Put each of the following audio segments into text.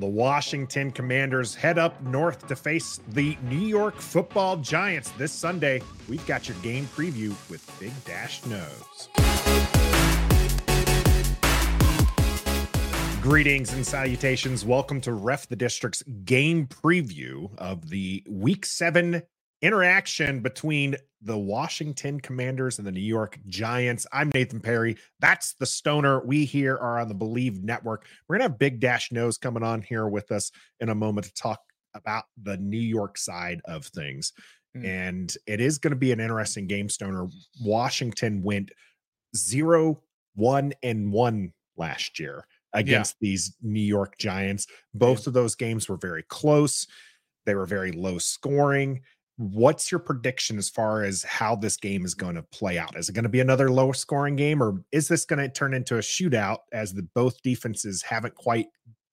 The Washington Commanders head up north to face the New York football giants this Sunday. We've got your game preview with Big Dash Knows. Greetings and salutations. Welcome to Ref the District's game preview of the week seven interaction between the Washington Commanders and the New York Giants. I'm Nathan Perry. That's the Stoner. We here are on the Believe Network. We're going to have Big Dash Knows coming on here with us in a moment to talk about the New York side of things. Mm. And it is going to be an interesting game, Stoner. Washington went zero, one, and one last year against yeah. these New York Giants. Both yeah. of those games were very close. They were very low scoring what's your prediction as far as how this game is going to play out? Is it going to be another low scoring game or is this going to turn into a shootout as the both defenses haven't quite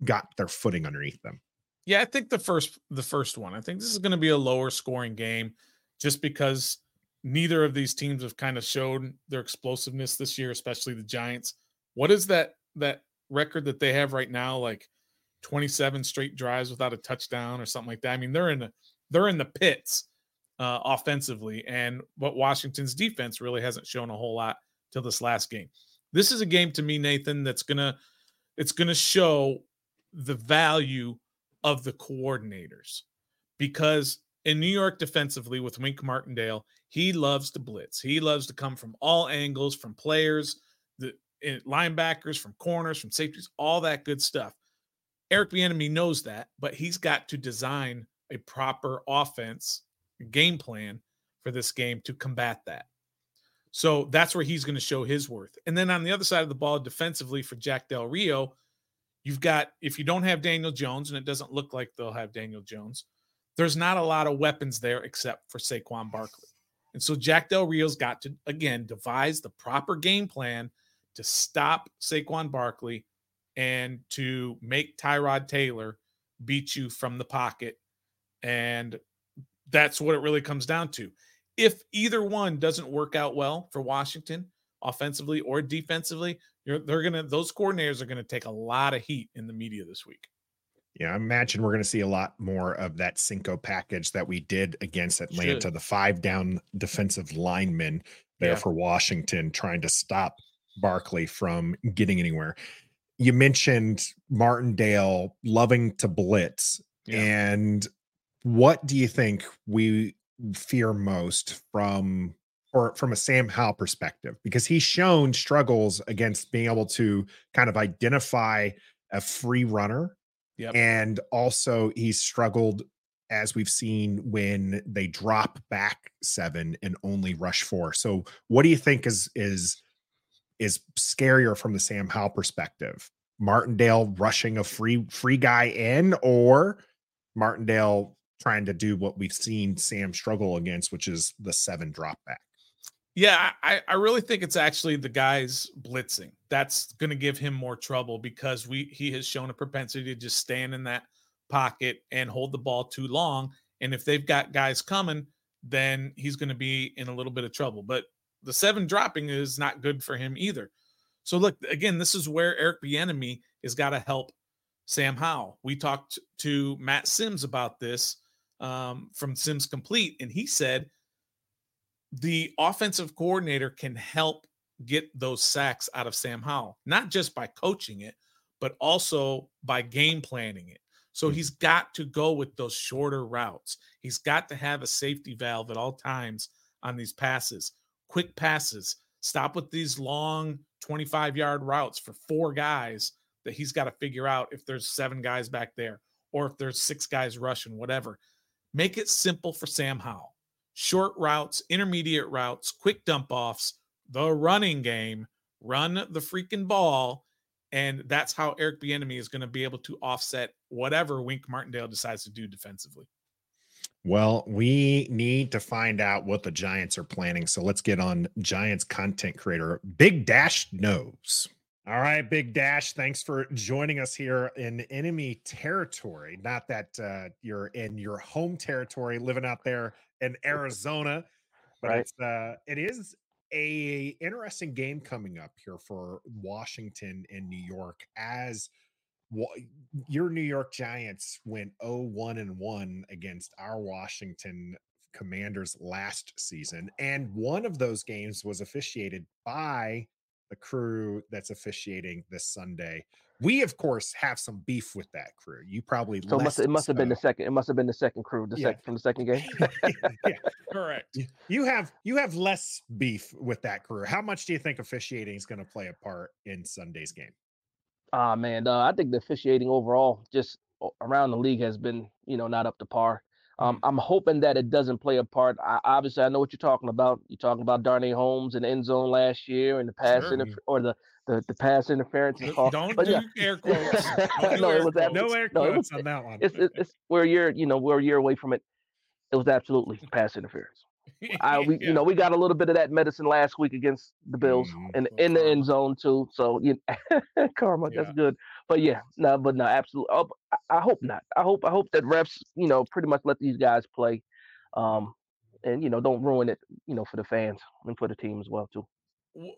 got their footing underneath them? Yeah, I think the first the first one. I think this is going to be a lower scoring game just because neither of these teams have kind of shown their explosiveness this year, especially the Giants. What is that that record that they have right now like 27 straight drives without a touchdown or something like that? I mean, they're in the they're in the pits uh, offensively, and what Washington's defense really hasn't shown a whole lot till this last game. This is a game to me, Nathan, that's gonna it's gonna show the value of the coordinators because in New York defensively with Wink Martindale, he loves to blitz. He loves to come from all angles, from players, the linebackers, from corners, from safeties, all that good stuff. Eric Bieniemy knows that, but he's got to design a proper offense game plan for this game to combat that. So that's where he's going to show his worth. And then on the other side of the ball, defensively for Jack Del Rio, you've got, if you don't have Daniel Jones, and it doesn't look like they'll have Daniel Jones, there's not a lot of weapons there except for Saquon Barkley. And so Jack Del Rio's got to, again, devise the proper game plan to stop Saquon Barkley and to make Tyrod Taylor beat you from the pocket. And that's what it really comes down to. If either one doesn't work out well for Washington, offensively or defensively, they're gonna those coordinators are gonna take a lot of heat in the media this week. Yeah, I imagine we're going to see a lot more of that Cinco package that we did against Atlanta, Should. the five down defensive linemen there yeah. for Washington, trying to stop Barkley from getting anywhere. You mentioned Martindale loving to blitz, yeah. and what do you think we fear most from or from a Sam Howell perspective? Because he's shown struggles against being able to kind of identify a free runner. Yep. And also he's struggled as we've seen when they drop back seven and only rush four. So what do you think is is is scarier from the Sam Howell perspective? Martindale rushing a free free guy in or Martindale trying to do what we've seen Sam struggle against, which is the seven drop back. Yeah, I, I really think it's actually the guys blitzing. That's going to give him more trouble because we he has shown a propensity to just stand in that pocket and hold the ball too long. And if they've got guys coming, then he's going to be in a little bit of trouble. But the seven dropping is not good for him either. So look, again, this is where Eric Bieniemy has got to help Sam Howell. We talked to Matt Sims about this um, from Sims Complete, and he said the offensive coordinator can help get those sacks out of Sam Howell, not just by coaching it, but also by game planning it. So he's got to go with those shorter routes. He's got to have a safety valve at all times on these passes, quick passes. Stop with these long 25 yard routes for four guys that he's got to figure out if there's seven guys back there or if there's six guys rushing, whatever. Make it simple for Sam Howell. Short routes, intermediate routes, quick dump offs, the running game, run the freaking ball. And that's how Eric Bieniemy is going to be able to offset whatever Wink Martindale decides to do defensively. Well, we need to find out what the Giants are planning. So let's get on Giants content creator Big Dash Knows. All right, Big Dash, thanks for joining us here in enemy territory. Not that uh, you're in your home territory living out there in Arizona, but right. it's uh, it is a interesting game coming up here for Washington and New York as your New York Giants went 0-1 and 1 against our Washington Commanders last season, and one of those games was officiated by the crew that's officiating this Sunday. We, of course, have some beef with that crew. You probably so it must, it must have been the second. It must have been the second crew, the yeah. second from the second game. yeah, correct. You have you have less beef with that crew. How much do you think officiating is going to play a part in Sunday's game? Ah uh, man, uh, I think the officiating overall, just around the league, has been you know not up to par. Um. I'm hoping that it doesn't play a part. I, obviously, I know what you're talking about. You're talking about Darnay Holmes in the end zone last year and the pass sure. interfer- or the, the, the pass interference. Call. Don't but, do yeah. air quotes. Don't no, it was that, no air quotes no, was, on that one. It's, it's, it's, we're you know, we're a year away from it. It was absolutely pass interference. I we yeah. you know we got a little bit of that medicine last week against the Bills mm, and in the end zone too. So you know, karma, yeah. that's good. But yeah, no, but no, absolutely. Oh, I, I, hope not. I hope I hope that refs you know pretty much let these guys play, um, and you know don't ruin it you know for the fans and for the team as well too.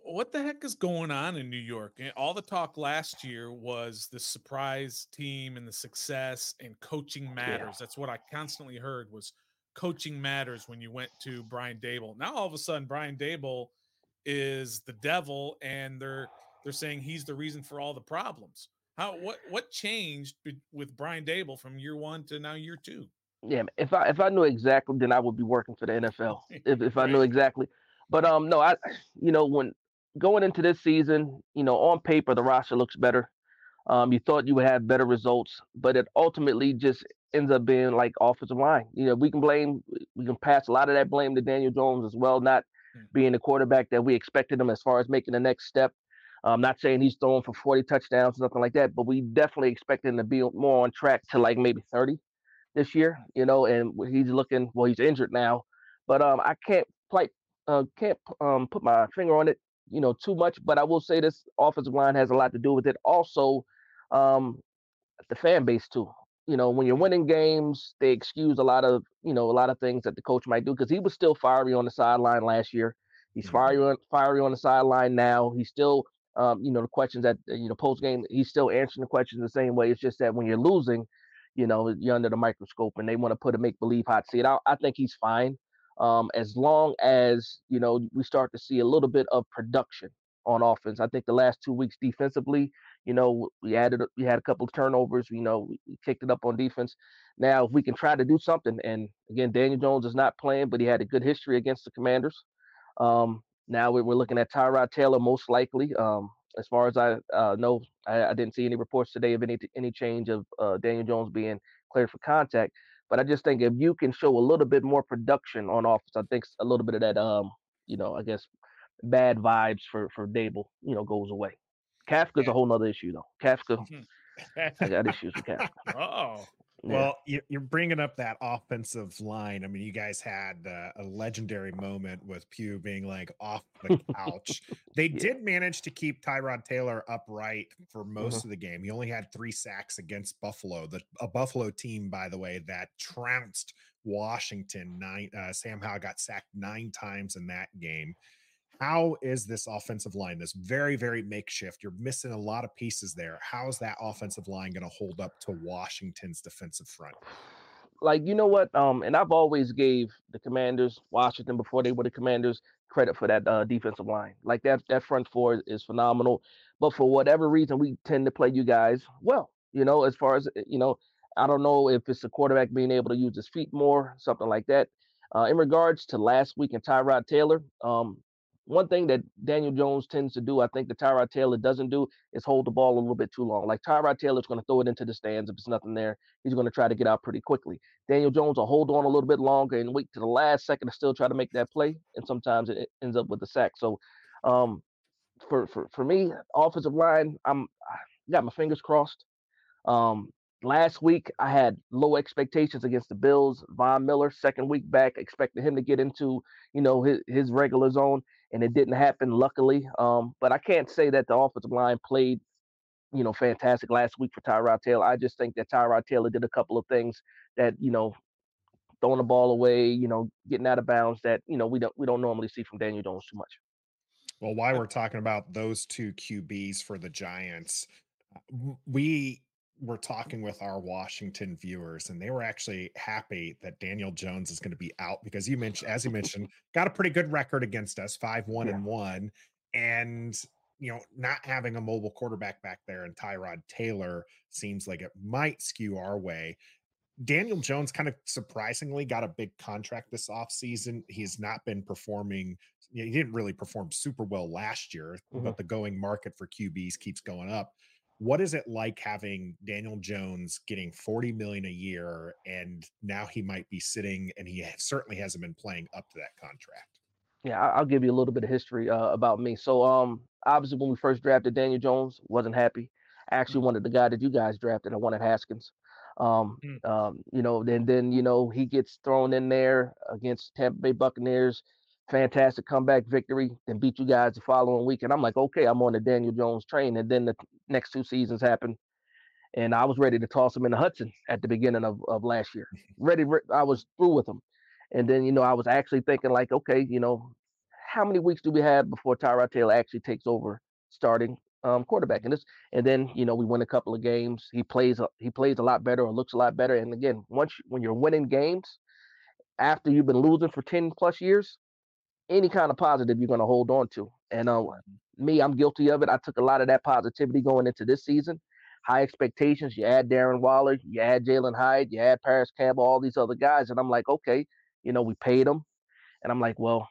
What the heck is going on in New York? All the talk last year was the surprise team and the success and coaching matters. Yeah. That's what I constantly heard was coaching matters when you went to Brian Daboll. Now all of a sudden Brian Daboll is the devil and they're they're saying he's the reason for all the problems. How what what changed with Brian Daboll from year 1 to now year 2? Yeah, if I if I knew exactly then I would be working for the NFL. if if I knew exactly. But um no, I you know when going into this season, you know, on paper the roster looks better. Um, you thought you would have better results, but it ultimately just ends up being like offensive line. You know, we can blame, we can pass a lot of that blame to Daniel Jones as well, not mm-hmm. being the quarterback that we expected him as far as making the next step. I'm not saying he's throwing for 40 touchdowns or something like that, but we definitely expected him to be more on track to like maybe 30 this year, you know, and he's looking, well, he's injured now, but um, I can't quite, uh, can't um, put my finger on it, you know, too much, but I will say this offensive line has a lot to do with it. Also, um, the fan base too you know, when you're winning games, they excuse a lot of, you know, a lot of things that the coach might do because he was still fiery on the sideline last year. He's mm-hmm. fiery on fiery on the sideline now. He's still, um, you know, the questions that you know post game. He's still answering the questions the same way. It's just that when you're losing, you know, you're under the microscope and they want to put a make believe hot seat. I, I think he's fine um, as long as you know we start to see a little bit of production on offense. I think the last two weeks defensively, you know, we added we had a couple of turnovers. You know, we kicked it up on defense. Now, if we can try to do something, and again, Daniel Jones is not playing, but he had a good history against the Commanders. Um, now we're looking at Tyrod Taylor most likely. Um, as far as I uh, know, I, I, didn't see any reports today of any any change of uh, Daniel Jones being cleared for contact. But I just think if you can show a little bit more production on offense, I think a little bit of that, um, you know, I guess bad vibes for for Daboll, you know, goes away. Kafka's yeah. a whole nother issue though. Kafka, I got issues with Kafka. Oh, yeah. well, you're bringing up that offensive line. I mean, you guys had uh, a legendary moment with Pugh being like off the couch. they yeah. did manage to keep Tyrod Taylor upright for most mm-hmm. of the game. He only had three sacks against Buffalo, the a Buffalo team, by the way, that trounced Washington. Nine. Uh, Sam Howell got sacked nine times in that game how is this offensive line this very very makeshift you're missing a lot of pieces there how's that offensive line going to hold up to washington's defensive front? Like you know what um and i've always gave the commanders washington before they were the commanders credit for that uh, defensive line. Like that that front four is phenomenal but for whatever reason we tend to play you guys well you know as far as you know i don't know if it's the quarterback being able to use his feet more something like that. Uh, in regards to last week and Tyrod Taylor, um, one thing that Daniel Jones tends to do, I think that Tyrod Taylor doesn't do, is hold the ball a little bit too long. Like Tyrod Taylor's going to throw it into the stands if it's nothing there. He's going to try to get out pretty quickly. Daniel Jones will hold on a little bit longer and wait to the last second to still try to make that play, and sometimes it ends up with a sack. So, um, for for for me, offensive line, I'm I got my fingers crossed. Um, last week I had low expectations against the Bills. Von Miller, second week back, expected him to get into you know his, his regular zone and it didn't happen, luckily. Um, but I can't say that the offensive line played, you know, fantastic last week for Tyrod Taylor. I just think that Tyrod Taylor did a couple of things that, you know, throwing the ball away, you know, getting out of bounds that, you know, we don't we don't normally see from Daniel Jones too much. Well, while we're talking about those two QBs for the Giants, we were talking with our Washington viewers, and they were actually happy that Daniel Jones is going to be out because you mentioned, as you mentioned, got a pretty good record against us, five one yeah. and one, and you know, not having a mobile quarterback back there and Tyrod Taylor seems like it might skew our way. Daniel Jones kind of surprisingly got a big contract this offseason. He's not been performing, he didn't really perform super well last year, mm-hmm. but the going market for QBs keeps going up. What is it like having Daniel Jones getting 40 million a year and now he might be sitting and he certainly hasn't been playing up to that contract? Yeah, I'll give you a little bit of history uh, about me. So, um, obviously, when we first drafted Daniel Jones, wasn't happy. I actually mm-hmm. wanted the guy that you guys drafted. I wanted Haskins. Um, mm. um, you know, then then you know he gets thrown in there against Tampa Bay Buccaneers, fantastic comeback victory, then beat you guys the following week, and I'm like, okay, I'm on the Daniel Jones train, and then the next two seasons happen, and I was ready to toss him in the Hudson at the beginning of, of last year, ready, I was through with him, and then you know I was actually thinking like, okay, you know, how many weeks do we have before Tyrod Taylor actually takes over starting um, quarterback. And this, and then you know we win a couple of games. He plays he plays a lot better or looks a lot better. And again, once when you're winning games after you've been losing for ten plus years, any kind of positive you're going to hold on to. And uh, me, I'm guilty of it. I took a lot of that positivity going into this season. High expectations. You add Darren Waller, you add Jalin Hyatt, you add Parris Campbell, all these other guys, and I'm like, okay, you know, we paid them, and I'm like, well,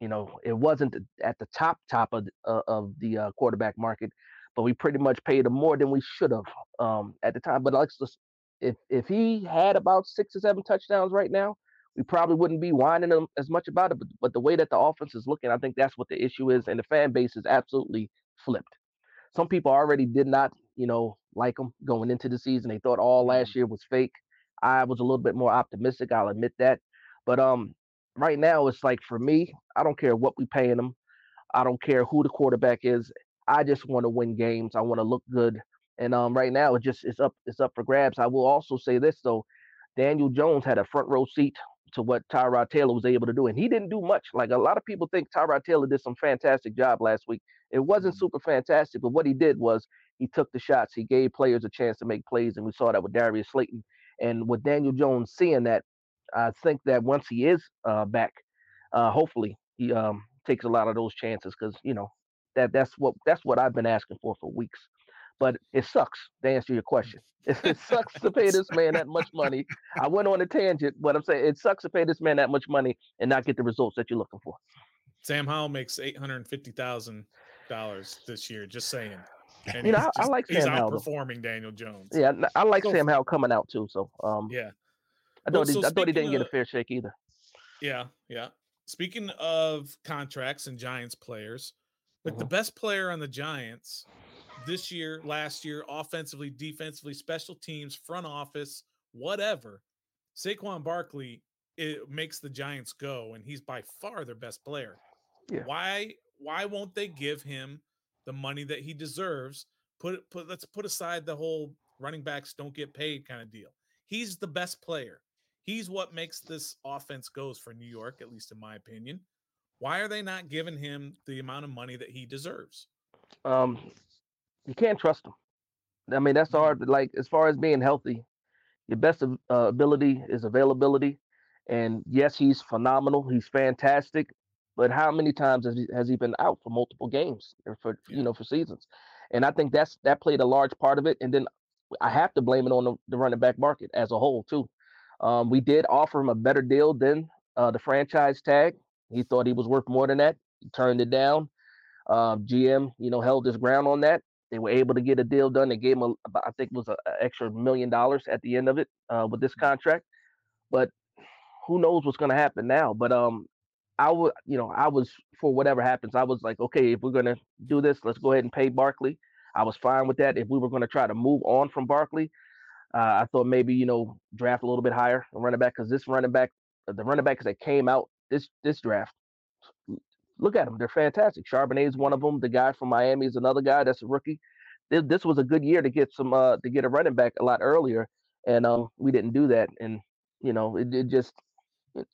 you know, it wasn't at the top top of uh, of the uh, quarterback market, but we pretty much paid him more than we should have um, at the time. But let's just, if if he had about six or seven touchdowns right now, we probably wouldn't be whining him as much about it. But, but the way that the offense is looking, I think that's what the issue is, and the fan base is absolutely flipped. Some people already did not, you know, like them going into the season. They thought all last mm-hmm. year was fake. I was a little bit more optimistic. I'll admit that. But um, right now it's like for me, I don't care what we paying them. I don't care who the quarterback is. I just want to win games. I want to look good. And um, right now it just it's up it's up for grabs. I will also say this though, Daniel Jones had a front row seat to what Tyrod Taylor was able to do, and he didn't do much. Like a lot of people think Tyrod Taylor did some fantastic job last week. It wasn't mm-hmm. super fantastic, but what he did was he took the shots. He gave players a chance to make plays, and we saw that with Darius Slayton. And with Daniel Jones seeing that, I think that once he is uh, back, uh, hopefully he um, takes a lot of those chances because you know that that's what that's what I've been asking for for weeks. But it sucks to answer your question. It, it sucks to pay this man that much money. I went on a tangent, but I'm saying it sucks to pay this man that much money and not get the results that you're looking for. Sam Howell makes eight hundred fifty thousand dollars this year. Just saying. And you know, I, just, I, like Sam he's Howell. outperforming Daniel Jones. Yeah, I like so, Sam Howell coming out too. So, um, yeah, I thought, well, so he, I thought he didn't of, get a fair shake either. Yeah, yeah. Speaking of contracts and Giants players, like mm-hmm. the best player on the Giants this year, last year, offensively, defensively, special teams, front office, whatever, Saquon Barkley it makes the Giants go, and he's by far their best player. Yeah. Why why won't they give him the money that he deserves? Put put let's put aside the whole running backs don't get paid kind of deal. He's the best player. He's what makes this offense goes for New York, at least in my opinion. Why are they not giving him the amount of money that he deserves? Um, you can't trust him. I mean, that's hard. Mm-hmm. Like as far as being healthy, your best uh, ability is availability. And yes, he's phenomenal. He's fantastic. But how many times has he, has he been out for multiple games or for you know for seasons? And I think that's that played a large part of it. And then I have to blame it on the, the running back market as a whole too. Um, we did offer him a better deal than uh, the franchise tag. He thought he was worth more than that. He turned it down. Uh, GM, you know, held his ground on that. They were able to get a deal done. They gave him, a, I think, it was an extra million dollars at the end of it uh, with this contract. But who knows what's going to happen now? But um, I would, you know, I was for whatever happens. I was like, okay, if we're going to do this, let's go ahead and pay Barkley. I was fine with that. If we were going to try to move on from Barkley, uh, I thought maybe you know draft a little bit higher running back because this running back, the running backs that came out this this draft, look at them, they're fantastic. Charbonnet is one of them. The guy from Miami is another guy that's a rookie. This, this was a good year to get some uh, to get a running back a lot earlier, and um, we didn't do that. And you know, it, it just it,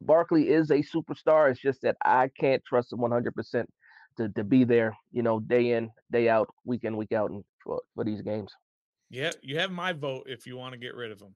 Barkley is a superstar. It's just that I can't trust him 100 percent to to be there. You know, day in day out, week in week out, and for, for these games. Yeah, you have my vote if you want to get rid of him.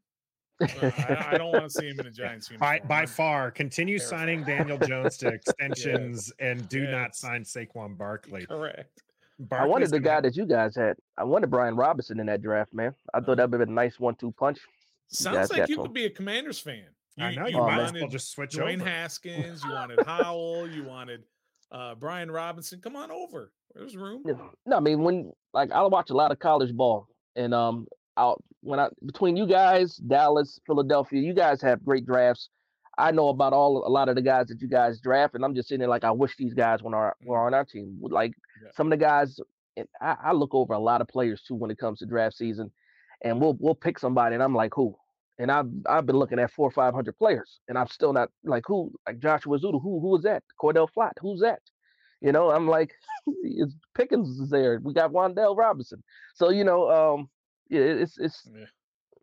I, I, don't want to see him in a Giants uniform. By, by far, continue signing Daniel Jones to extensions yes. and do yes. not sign Saquon Barkley. Correct. Barkley's I wanted the guy that you guys had. I wanted Brian Robinson in that draft, man. I thought that would have been a nice one-two punch. Sounds like you could be a Commanders fan. You, I know you, you might as well just switch Dwayne over. Haskins, you wanted Howell, you wanted uh, Brian Robinson. Come on over. There's room. No, I mean when like I watch a lot of college ball, and um, out when I between you guys, Dallas, Philadelphia, you guys have great drafts. I know about all a lot of the guys that you guys draft, and I'm just sitting there like I wish these guys were, our, were on our team. Like yeah. some of the guys, and I, I, look over a lot of players too when it comes to draft season, and we'll we'll pick somebody, and I'm like who, and I've I've been looking at four or five hundred players, and I'm still not like who like Joshua Ezeudu, who who is that? Cordell Flott, who's that? You know, I'm like, Pickens is there. We got Wan'Dale Robinson. So you know, um, yeah, it's it's yeah.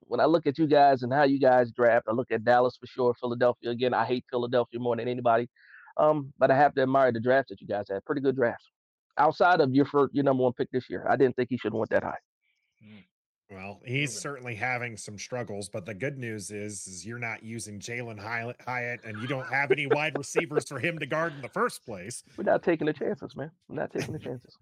when I look at you guys and how you guys draft, I look at Dallas for sure, Philadelphia again. I hate Philadelphia more than anybody, um, but I have to admire the draft that you guys had. Pretty good drafts. Outside of your first, your number one pick this year, I didn't think he should have went that high. Mm. Well, he's certainly having some struggles, but the good news is, is you're not using Jalin Hyatt, and you don't have any wide receivers for him to guard in the first place. We're not taking the chances, man. We're not taking the chances.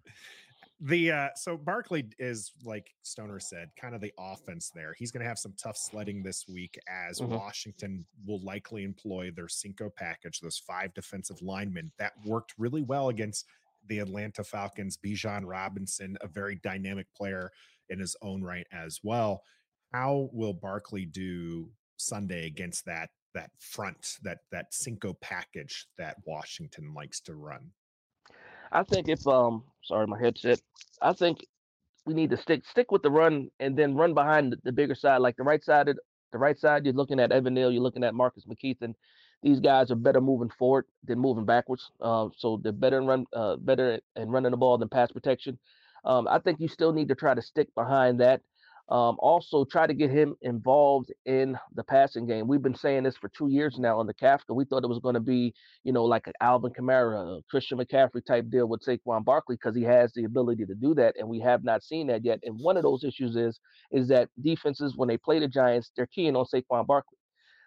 The uh so Barkley is like Stoner said, kind of the offense there. He's going to have some tough sledding this week as mm-hmm. Washington will likely employ their Cinco package, those five defensive linemen that worked really well against the Atlanta Falcons. Bijan Robinson, a very dynamic player in his own right as well. How will Barkley do Sunday against that that front that that Cinco package that Washington likes to run? I think if um sorry my headset. I think we need to stick stick with the run and then run behind the, the bigger side, like the right side of the right side. You're looking at Evan Neal, you're looking at Marcus McKethan. These guys are better moving forward than moving backwards. Uh, so they're better in run, uh, better in running the ball than pass protection. Um, I think you still need to try to stick behind that. Um, also, try to get him involved in the passing game. We've been saying this for two years now on the Kafka. We thought it was going to be, you know, like an Alvin Kamara, Christian McCaffrey type deal with Saquon Barkley because he has the ability to do that, and we have not seen that yet. And one of those issues is is that defenses when they play the Giants, they're keying on Saquon Barkley.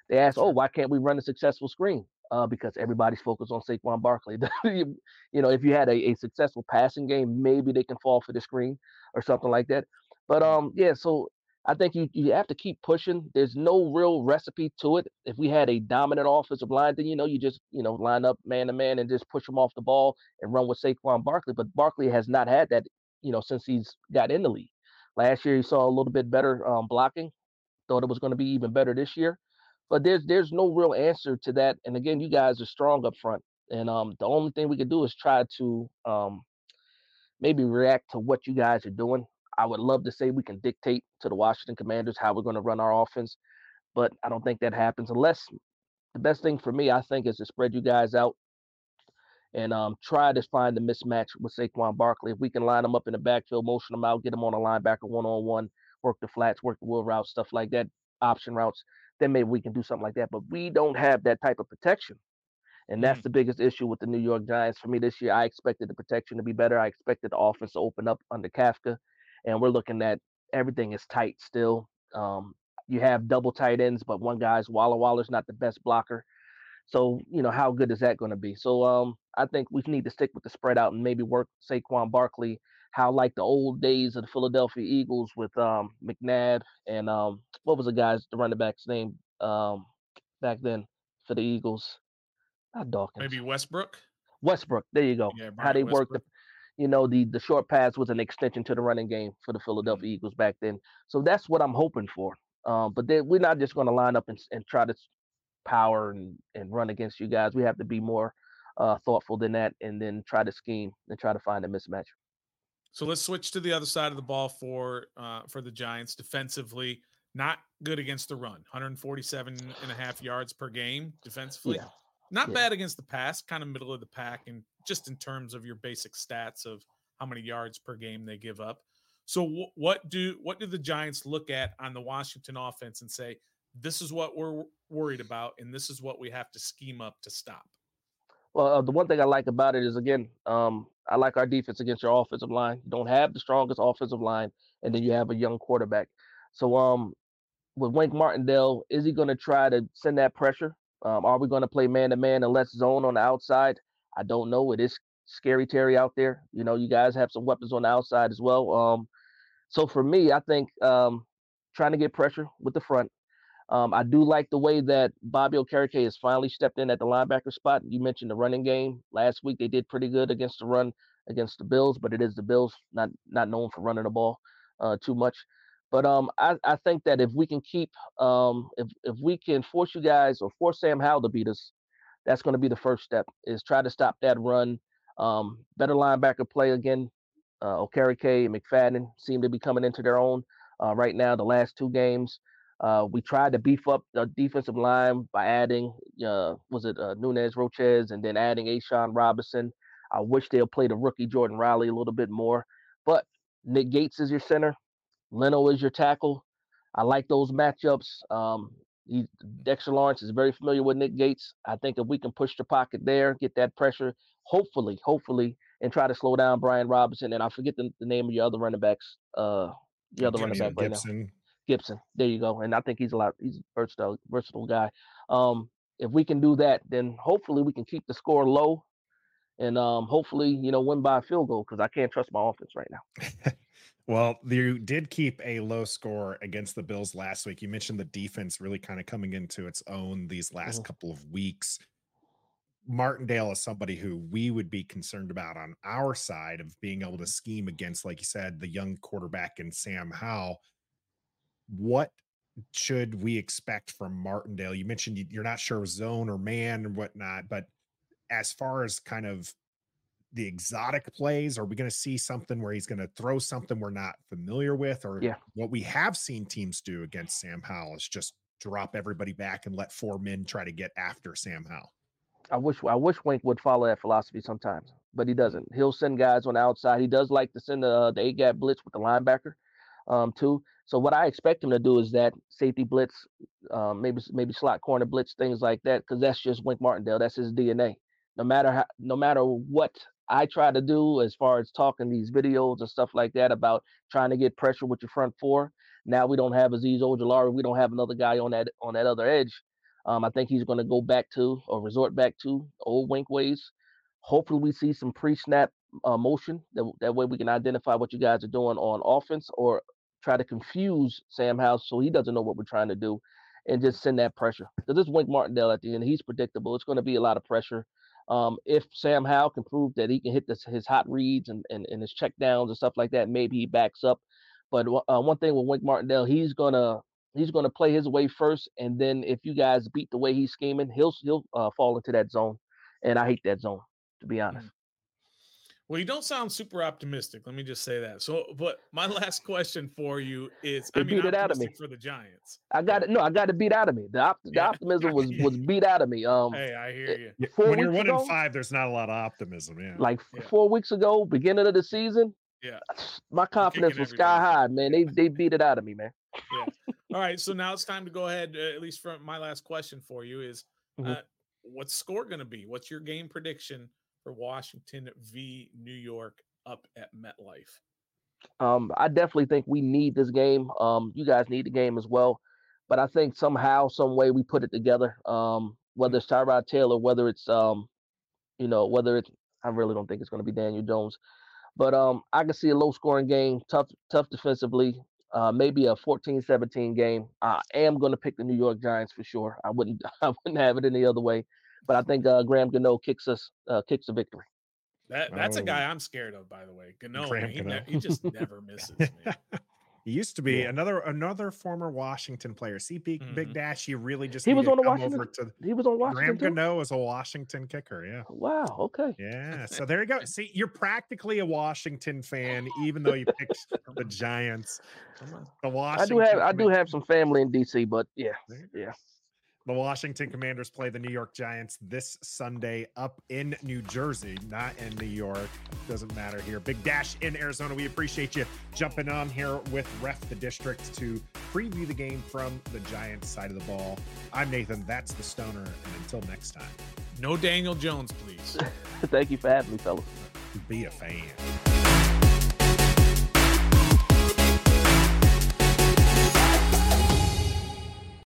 They ask, "Oh, why can't we run a successful screen?" uh, because everybody's focused on Saquon Barkley. you, you, know, if you had a, a successful passing game, maybe they can fall for the screen or something like that. But um, yeah, so I think you you have to keep pushing. There's no real recipe to it. If we had a dominant offensive line, then you know you just you know line up man to man and just push them off the ball and run with Saquon Barkley. But Barkley has not had that you know since he's got in the league. Last year he saw a little bit better um, blocking. Thought it was going to be even better this year. But there's there's no real answer to that. And again, you guys are strong up front. And um, the only thing we could do is try to um, maybe react to what you guys are doing. I would love to say we can dictate to the Washington Commanders how we're going to run our offense, but I don't think that happens unless the best thing for me, I think, is to spread you guys out and um, try to find the mismatch with Saquon Barkley. If we can line them up in the backfield, motion them out, get them on a linebacker one on one, work the flats, work the wheel routes, stuff like that, option routes then maybe we can do something like that. But we don't have that type of protection. And that's mm. the biggest issue with the New York Giants for me this year. I expected the protection to be better. I expected the offense to open up under Kafka. And we're looking at everything is tight still. Um, you have double tight ends, but one guy's Walla Waller's not the best blocker. So, you know, how good is that going to be? So um, I think we need to stick with the spread out and maybe work Saquon Barkley how like the old days of the Philadelphia Eagles with um, McNabb and um, what was the guy's the running back's name um, back then for the Eagles? Not Dawkins. Maybe Westbrook. Westbrook. There you go. Yeah, how they worked the, you know, the the short pass was an extension to the running game for the Philadelphia mm-hmm. Eagles back then. So that's what I'm hoping for. Um, but then we're not just going to line up and, and try to power and, and run against you guys. We have to be more uh, thoughtful than that, and then try to scheme and try to find a mismatch. So let's switch to the other side of the ball for uh, for the Giants defensively. Not good against the run. 147 and a half yards per game defensively. Yeah. Not yeah. bad against the pass, kind of middle of the pack, and just in terms of your basic stats of how many yards per game they give up. So w- what do what do the Giants look at on the Washington offense and say this is what we're worried about, and this is what we have to scheme up to stop? Well, uh, the one thing I like about it is again, um, I like our defense against your offensive line. You don't have the strongest offensive line, and then you have a young quarterback. So um, with Wink Martindale, is he going to try to send that pressure? Um, are we going to play man to man and less zone on the outside? I don't know. It is scary Terry out there. You know, you guys have some weapons on the outside as well. Um, so for me, I think um, trying to get pressure with the front. Um, I do like the way that Bobby Okereke has finally stepped in at the linebacker spot. You mentioned the running game last week; they did pretty good against the run against the Bills, but it is the Bills, not not known for running the ball uh, too much. But um, I, I think that if we can keep um, if if we can force you guys or force Sam Howell to beat us, that's going to be the first step. Is try to stop that run. Um, better linebacker play again. Uh, Okereke and McFadden seem to be coming into their own uh, right now. The last two games, uh, we tried to beef up the defensive line by adding, uh, was it uh, Nunez Roches and then adding A'Shawn Robinson. I wish they'll play the rookie Jordon Riley a little bit more. But Nick Gates is your center. Leno is your tackle. I like those matchups. Um, he, Dexter Lawrence is very familiar with Nick Gates. I think if we can push the pocket there, get that pressure, hopefully, hopefully, and try to slow down Brian Robinson. And I forget the, the name of your other running backs. Uh, the other running back right Gibson. now. Gibson. There you go. And I think he's a lot. He's a versatile, versatile guy. Um, if we can do that, then hopefully we can keep the score low, and um, hopefully you know win by a field goal because I can't trust my offense right now. well, you did keep a low score against the Bills last week. You mentioned the defense really kind of coming into its own these last mm-hmm. couple of weeks. Martindale is somebody who we would be concerned about on our side of being able to scheme against, like you said, the young quarterback and Sam Howell. What should we expect from Martindale? You mentioned you're not sure zone or man or whatnot, but as far as kind of the exotic plays, are we going to see something where he's going to throw something we're not familiar with? Or yeah. what we have seen teams do against Sam Howell is just drop everybody back and let four men try to get after Sam Howell. I wish I wish Wink would follow that philosophy sometimes, but he doesn't. He'll send guys on the outside. He does like to send the the A gap blitz with the linebacker, um, too. So what I expect him to do is that safety blitz, um, maybe maybe slot corner blitz, things like that, because that's just Wink Martindale. That's his DNA. No matter how, no matter what I try to do as far as talking these videos and stuff like that about trying to get pressure with your front four. Now we don't have Azeez Ojulari. We don't have another guy on that on that other edge. Um, I think he's going to go back to or resort back to old wink ways. Hopefully, we see some pre-snap uh, motion. That, that way, we can identify what you guys are doing on offense, or try to confuse Sam House so he doesn't know what we're trying to do, and just send that pressure. Because this Wink Martindale at the end, he's predictable. It's going to be a lot of pressure. Um, if Sam Howell can prove that he can hit this, his hot reads and, and, and his check downs and stuff like that, maybe he backs up. But uh, one thing with Wink Martindale, he's gonna he's going to play his way first, and then if you guys beat the way he's scheming, he'll he'll uh, fall into that zone, and I hate that zone to be honest. Well, you don't sound super optimistic. Let me just say that. So, but my last question for you is: they I mean, beat it out of me for the Giants. I got it. No, I got it beat out of me. The, op- the optimism was was beat out of me. Um, hey, I hear you. When you're one ago, in five, there's not a lot of optimism. Yeah, like yeah. four weeks ago, beginning of the season. Yeah, my confidence was sky high, man. They they beat it out of me, man. Yeah. All right, so now it's time to go ahead. Uh, at least for my last question for you is, mm-hmm. uh, what's score going to be? What's your game prediction for Washington v New York up at MetLife? Um, I definitely think we need this game. Um, you guys need the game as well, but I think somehow, some way, we put it together. Um, whether it's Tyrod Taylor, whether it's um, you know, whether it's I really don't think it's going to be Daniel Jones, but um, I can see a low scoring game, tough, tough defensively uh, maybe a 14-17 game. I am going to pick the New York Giants for sure. I wouldn't I wouldn't have it any other way. But I think uh, Graham Gano kicks us uh, kicks a victory. That that's oh. a guy I'm scared of, by the way. Gano, he, ne- he, just never misses. He used to be yeah. another another former Washington player. See, Big, mm-hmm. Big Dash, he really just he was on the Washington. To, he was on Washington. Graham Gano was a Washington kicker. Yeah. Wow. Okay. Yeah. So there you go. See, you're practically a Washington fan, even though you picked the Giants. The Washington. I do have I do have some family in DC, but yeah, yeah. The Washington Commanders play the New York Giants this Sunday up in New Jersey, not in New York. Doesn't matter here. Big Dash in Arizona. We appreciate you jumping on here with Ref the District to preview the game from the Giants side of the ball. I'm Nathan. That's the Stoner. And until next time. No Daniel Jones, please. Thank you for having me, fellas. be a fan.